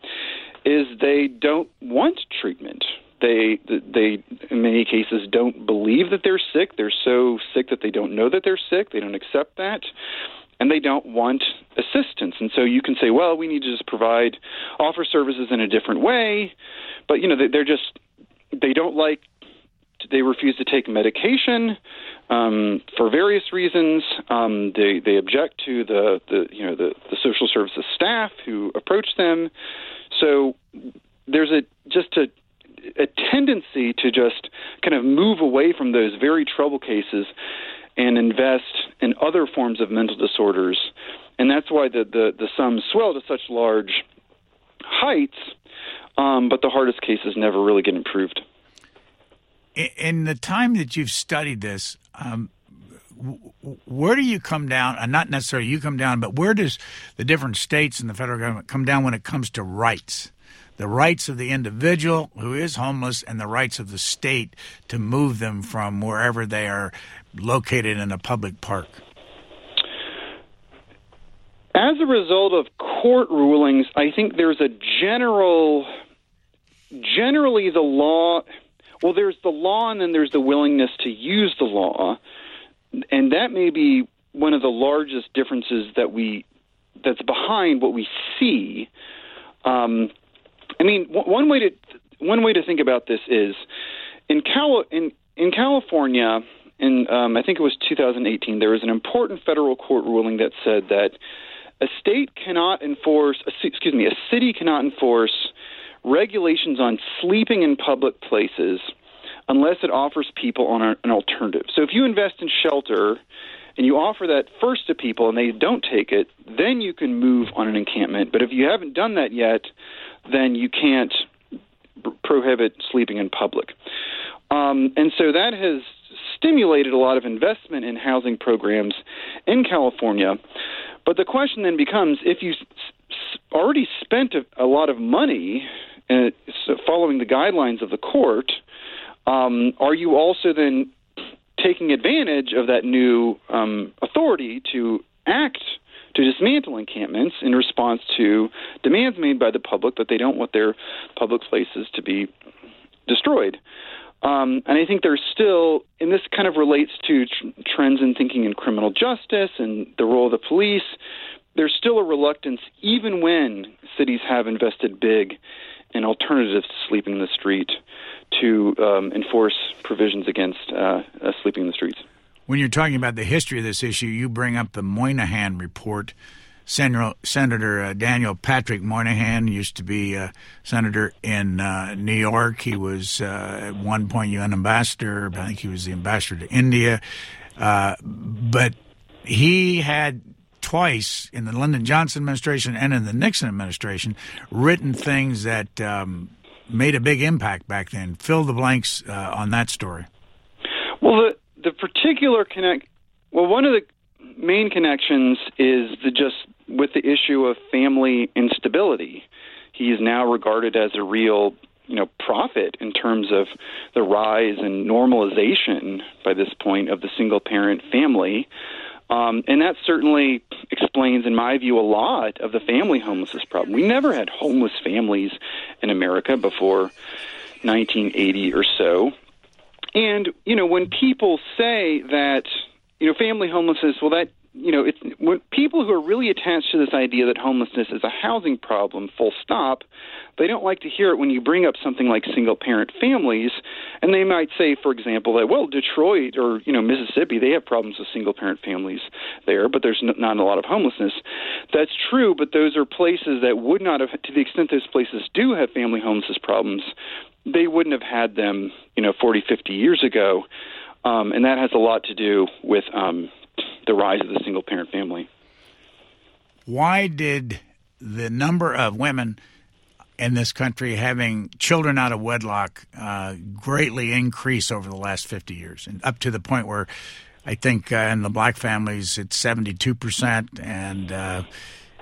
is they don't want treatment. They they in many cases don't believe that they're sick. They're so sick that they don't know that they're sick. They don't accept that. And they don't want assistance. And so you can say, well, we need to just provide, offer services in a different way. But, you know, they're just, they don't like they refuse to take medication um, for various reasons. Um, they they object to the, the you know the, the social services staff who approach them. So there's a just a a tendency to just kind of move away from those very trouble cases and invest in other forms of mental disorders, and that's why the the, the sums swell to such large heights. Um, but the hardest cases never really get improved in the time that you've studied this, um, where do you come down? Uh, not necessarily you come down, but where does the different states and the federal government come down when it comes to rights? The rights of the individual who is homeless and the rights of the state to move them from wherever they are located in a public park. As a result of court rulings, I think there's a general, generally, the law well, there's the law, and then there's the willingness to use the law, and that may be one of the largest differences that we that's behind what we see. Um, I mean, w- one way to one way to think about this is in Cal in in California. In um, I think it was 2018, there was an important federal court ruling that said that a state cannot enforce, excuse me, a city cannot enforce regulations on sleeping in public places unless it offers people on an alternative. So if you invest in shelter and you offer that first to people and they don't take it, then you can move on an encampment. But if you haven't done that yet, then you can't prohibit sleeping in public. Um, and so that has stimulated a lot of investment in housing programs in California. But the question then becomes if you already spent a, a lot of money following the guidelines of the court, um, are you also then taking advantage of that new um, authority to act to dismantle encampments in response to demands made by the public that they don't want their public places to be destroyed? Um, and I think there's still, and this kind of relates to tr- trends in thinking in criminal justice and the role of the police. There's still a reluctance, even when cities have invested big in alternative to sleeping in the street, to um, enforce provisions against uh, uh, sleeping in the streets. When you're talking about the history of this issue, you bring up the Moynihan report. Senator, Senator uh, Daniel Patrick Moynihan used to be a senator in uh, New York. He was uh, at one point UN ambassador. I think he was the ambassador to India. Uh, but he had twice in the Lyndon Johnson administration and in the Nixon administration written things that um, made a big impact back then. Fill the blanks uh, on that story. Well, the the particular connect. Well, one of the main connections is the just with the issue of family instability. He is now regarded as a real you know prophet in terms of the rise and normalization by this point of the single parent family um, and that certainly explains, in my view, a lot of the family homelessness problem. We never had homeless families in America before 1980 or so. And, you know, when people say that, you know, family homelessness, well, that you know, it's when people who are really attached to this idea that homelessness is a housing problem, full stop, they don't like to hear it when you bring up something like single parent families, and they might say, for example, that well, Detroit or you know Mississippi, they have problems with single parent families there, but there's not a lot of homelessness. That's true, but those are places that would not have, to the extent those places do have family homelessness problems, they wouldn't have had them, you know, 40, 50 years ago. Um, and that has a lot to do with um, the rise of the single parent family. Why did the number of women in this country having children out of wedlock uh, greatly increase over the last 50 years, and up to the point where I think uh, in the black families it's 72 percent, and uh,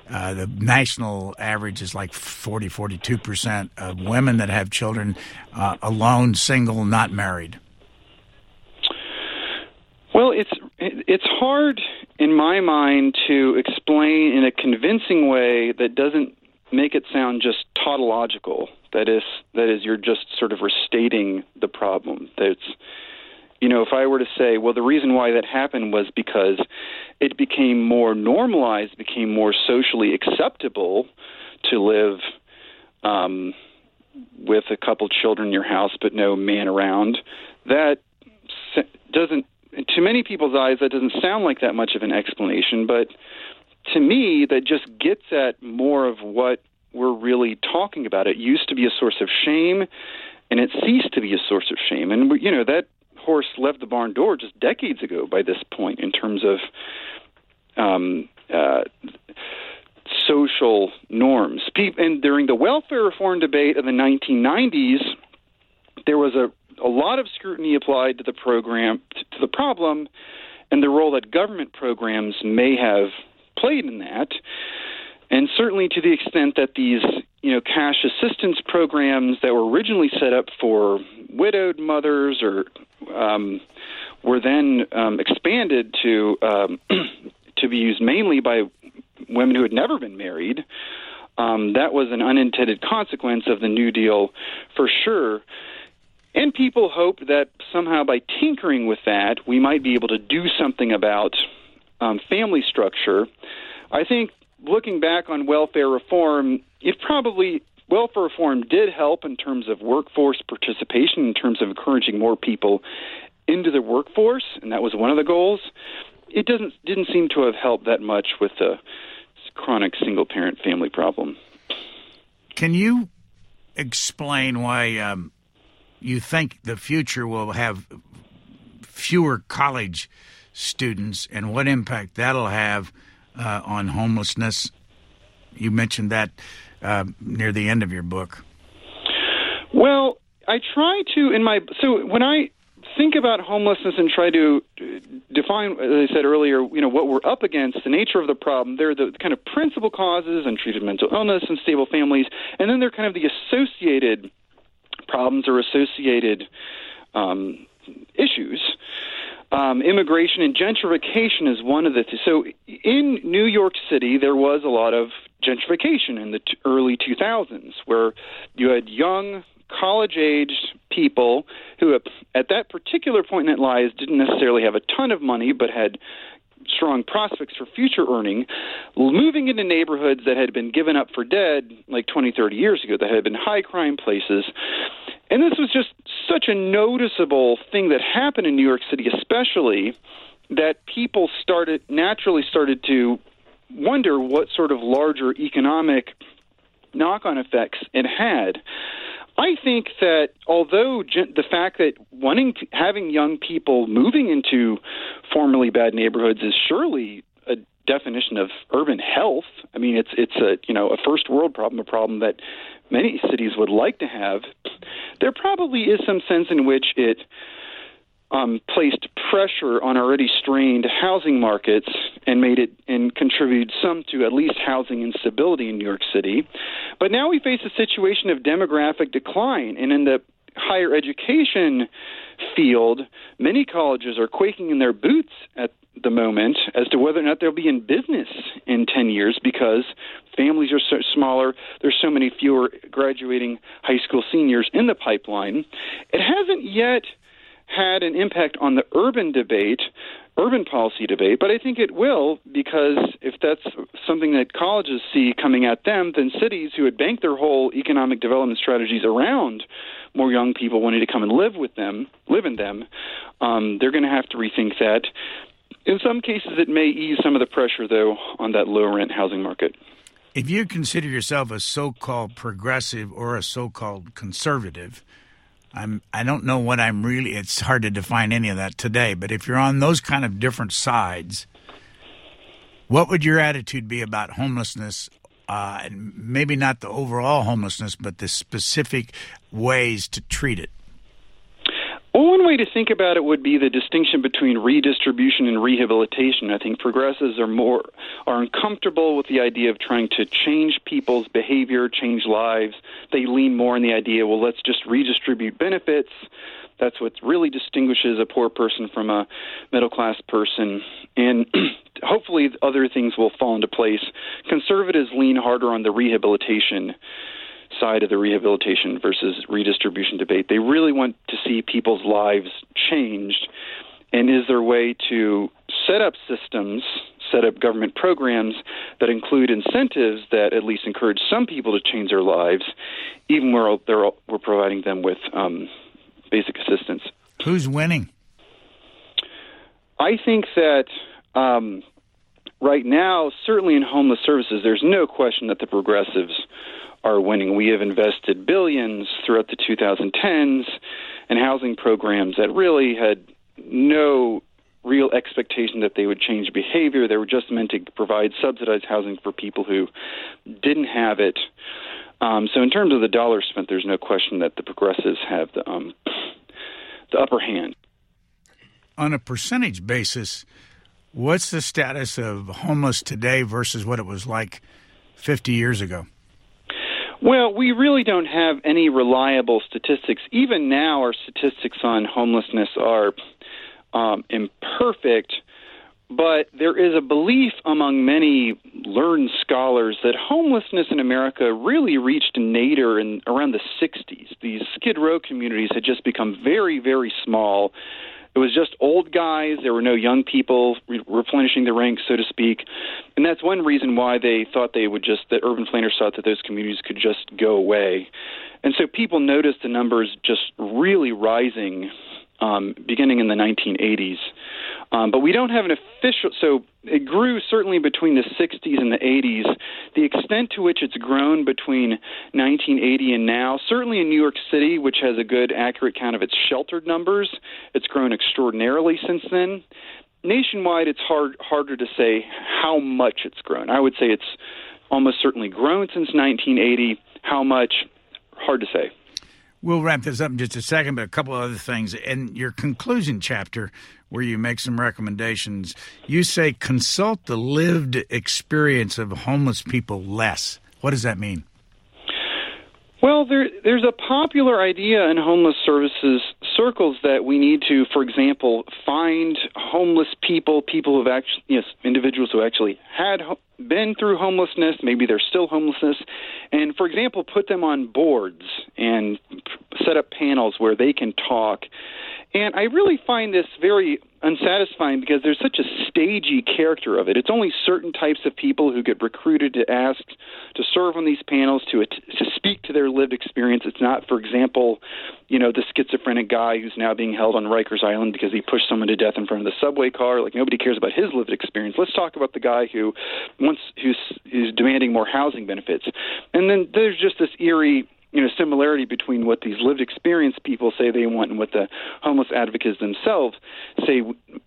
uh the national average is like 40, 42 percent of women that have children uh, alone, single, not married. Well, it's it's hard in my mind to explain in a convincing way that doesn't make it sound just tautological. That is, that is, you're just sort of restating the problem. That's, you know, if I were to say, well, the reason why that happened was because it became more normalized, became more socially acceptable to live um, with a couple children in your house but no man around. That doesn't to many people's eyes, that doesn't sound like that much of an explanation, but to me, that just gets at more of what we're really talking about. It used to be a source of shame, and it ceased to be a source of shame. And, you know, that horse left the barn door just decades ago by this point in terms of um, uh, social norms. And during the welfare reform debate of the 1990s, there was a a lot of scrutiny applied to the program to the problem and the role that government programs may have played in that and certainly to the extent that these you know cash assistance programs that were originally set up for widowed mothers or um, were then um, expanded to um, (clears throat) to be used mainly by women who had never been married. Um, that was an unintended consequence of the New Deal, for sure. And people hope that somehow by tinkering with that, we might be able to do something about um, family structure. I think looking back on welfare reform, it probably welfare reform did help in terms of workforce participation, in terms of encouraging more people into the workforce, and that was one of the goals. It doesn't didn't seem to have helped that much with the chronic single parent family problem. Can you explain why um, you think the future will have fewer college students and what impact that'll have uh, on homelessness. You mentioned that uh, near the end of your book. Well, I try to in my so when I think about homelessness and try to define, as I said earlier, you know what we're up against, the nature of the problem. They're the kind of principal causes: untreated mental illness, unstable families, and then they're kind of the associated problems or associated um, issues. Um, immigration and gentrification is one of the. Th- so in New York City, there was a lot of gentrification in the t- early 2000s, where you had young college-aged people who, at that particular point in their lives, didn't necessarily have a ton of money, but had strong prospects for future earning, moving into neighborhoods that had been given up for dead like 20, 30 years ago, that had been high crime places. And this was just such a noticeable thing that happened in New York City, especially that people started naturally started to wonder what sort of larger economic knock on effects it had. I think that although the fact that wanting to, having young people moving into formerly bad neighborhoods is surely a definition of urban health. I mean, it's it's a you know a first world problem, a problem that many cities would like to have. There probably is some sense in which it um, placed pressure on already strained housing markets and made it and contributed some to at least housing instability in New York City. But now we face a situation of demographic decline, and in the higher education field, many colleges are quaking in their boots at the moment as to whether or not they'll be in business in 10 years because families are so smaller. There's so many fewer graduating high school seniors in the pipeline. It hasn't yet had an impact on the urban debate, urban policy debate, but I think it will because if that's something that colleges see coming at them, then cities who had banked their whole economic development strategies around more young people wanting to come and live with them, live in them, um, they're going to have to rethink that. In some cases, it may ease some of the pressure, though, on that low rent housing market. If you consider yourself a so-called progressive or a so-called conservative, I'm I don't know what I'm really it's hard to define any of that today, but if you're on those kind of different sides, what would your attitude be about homelessness uh, and maybe not the overall homelessness, but the specific ways to treat it? Well, one way to think about it would be the distinction between redistribution and rehabilitation. I think progressives are more are uncomfortable with the idea of trying to change people's behavior, change lives. They lean more on the idea, well, let's just redistribute benefits. That's what really distinguishes a poor person from a middle class person. And (clears throat) hopefully other things will fall into place. Conservatives lean harder on the rehabilitation side of the rehabilitation versus redistribution debate. They really want to see people's lives changed. And is there a way to set up systems, set up government programs that include incentives that at least encourage some people to change their lives, even where they're, we're providing them with um, basic assistance? Who's winning? I think that um, right now, certainly in homeless services, there's no question that the progressives are winning. We have invested billions throughout the 2010s in housing programs that really had no real expectation that they would change behavior. They were just meant to provide subsidized housing for people who didn't have it. Um, so, in terms of the dollars spent, there's no question that the progressives have the um, the upper hand. On a percentage basis, what's the status of homeless today versus what it was like 50 years ago? Well, we really don't have any reliable statistics. Even now, our statistics on homelessness are um, imperfect, but there is a belief among many learned scholars that homelessness in America really reached nadir in around the 60s. These Skid Row communities had just become very, very small it was just old guys. There were no young people re- replenishing the ranks, so to speak. And that's one reason why they thought they would just, that urban planners thought that those communities could just go away. And so people noticed the numbers just really rising um, beginning in the 1980s. Um, but we don't have an official, so it grew certainly between the 60s and the 80s. The extent to which it's grown between 1980 and now, certainly in New York City, which has a good, accurate count of its sheltered numbers, it's grown extraordinarily since then. Nationwide, it's hard harder to say how much it's grown. I would say it's almost certainly grown since 1980. How much? Hard to say. We'll wrap this up in just a second, but a couple other things. In your conclusion chapter, where you make some recommendations, you say consult the lived experience of homeless people less. What does that mean? Well, there, there's a popular idea in homeless services circles that we need to, for example, find homeless people, people who've actually, yes, individuals who actually had been through homelessness, maybe they're still homelessness, and for example, put them on boards and set up panels where they can talk. And I really find this very unsatisfying because there's such a stagey character of it. It's only certain types of people who get recruited to ask to serve on these panels to to speak to their lived experience. It's not, for example, you know, the schizophrenic guy who's now being held on Rikers Island because he pushed someone to death in front of the subway car. Like nobody cares about his lived experience. Let's talk about the guy who wants who's who's demanding more housing benefits. And then there's just this eerie you know similarity between what these lived experience people say they want and what the homeless advocates themselves say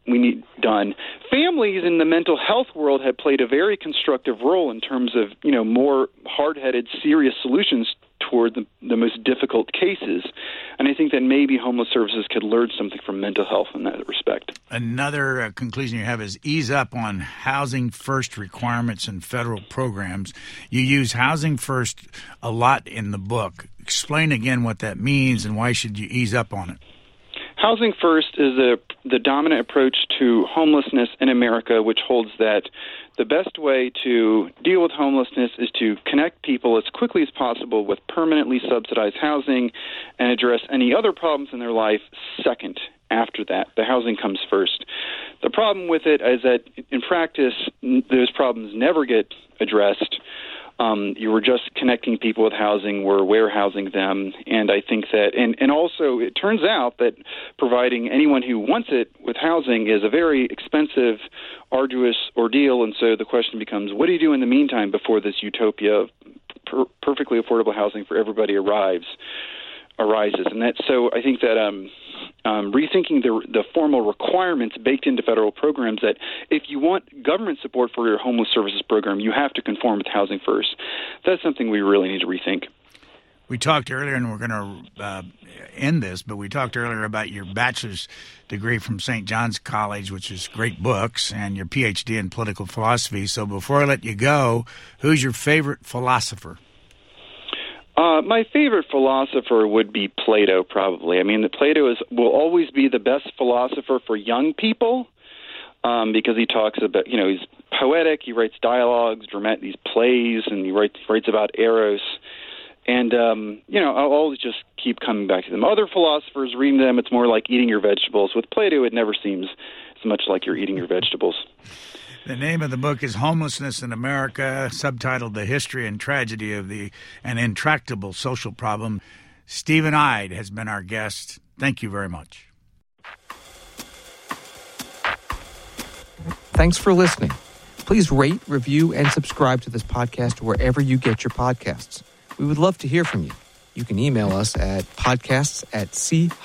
we need done. Families in the mental health world have played a very constructive role in terms of you know more hard-headed, serious solutions toward the, the most difficult cases. And I think that maybe homeless services could learn something from mental health in that respect. Another uh, conclusion you have is ease up on housing first requirements and federal programs. You use housing first a lot in the book. Explain again what that means and why should you ease up on it? Housing First is a, the dominant approach to homelessness in America, which holds that the best way to deal with homelessness is to connect people as quickly as possible with permanently subsidized housing and address any other problems in their life second after that. The housing comes first. The problem with it is that in practice, those problems never get addressed. Um, you were just connecting people with housing, we're warehousing them, and I think that, and and also it turns out that providing anyone who wants it with housing is a very expensive, arduous ordeal, and so the question becomes, what do you do in the meantime before this utopia of per- perfectly affordable housing for everybody arrives? Arises, and that so I think that um, um, rethinking the the formal requirements baked into federal programs that if you want government support for your homeless services program, you have to conform with housing first. That's something we really need to rethink. We talked earlier, and we're going to uh, end this, but we talked earlier about your bachelor's degree from St. John's College, which is great books, and your PhD in political philosophy. So before I let you go, who's your favorite philosopher? Uh, my favorite philosopher would be Plato, probably. I mean, Plato is will always be the best philosopher for young people um, because he talks about, you know, he's poetic. He writes dialogues, dramatic, these plays, and he writes writes about eros. And um, you know, I'll always just keep coming back to them. Other philosophers, reading them, it's more like eating your vegetables. With Plato, it never seems as much like you're eating your vegetables. The name of the book is Homelessness in America, subtitled The History and Tragedy of the An Intractable Social Problem. Stephen Eide has been our guest. Thank you very much. Thanks for listening. Please rate, review, and subscribe to this podcast wherever you get your podcasts. We would love to hear from you. You can email us at podcasts at c-span.org.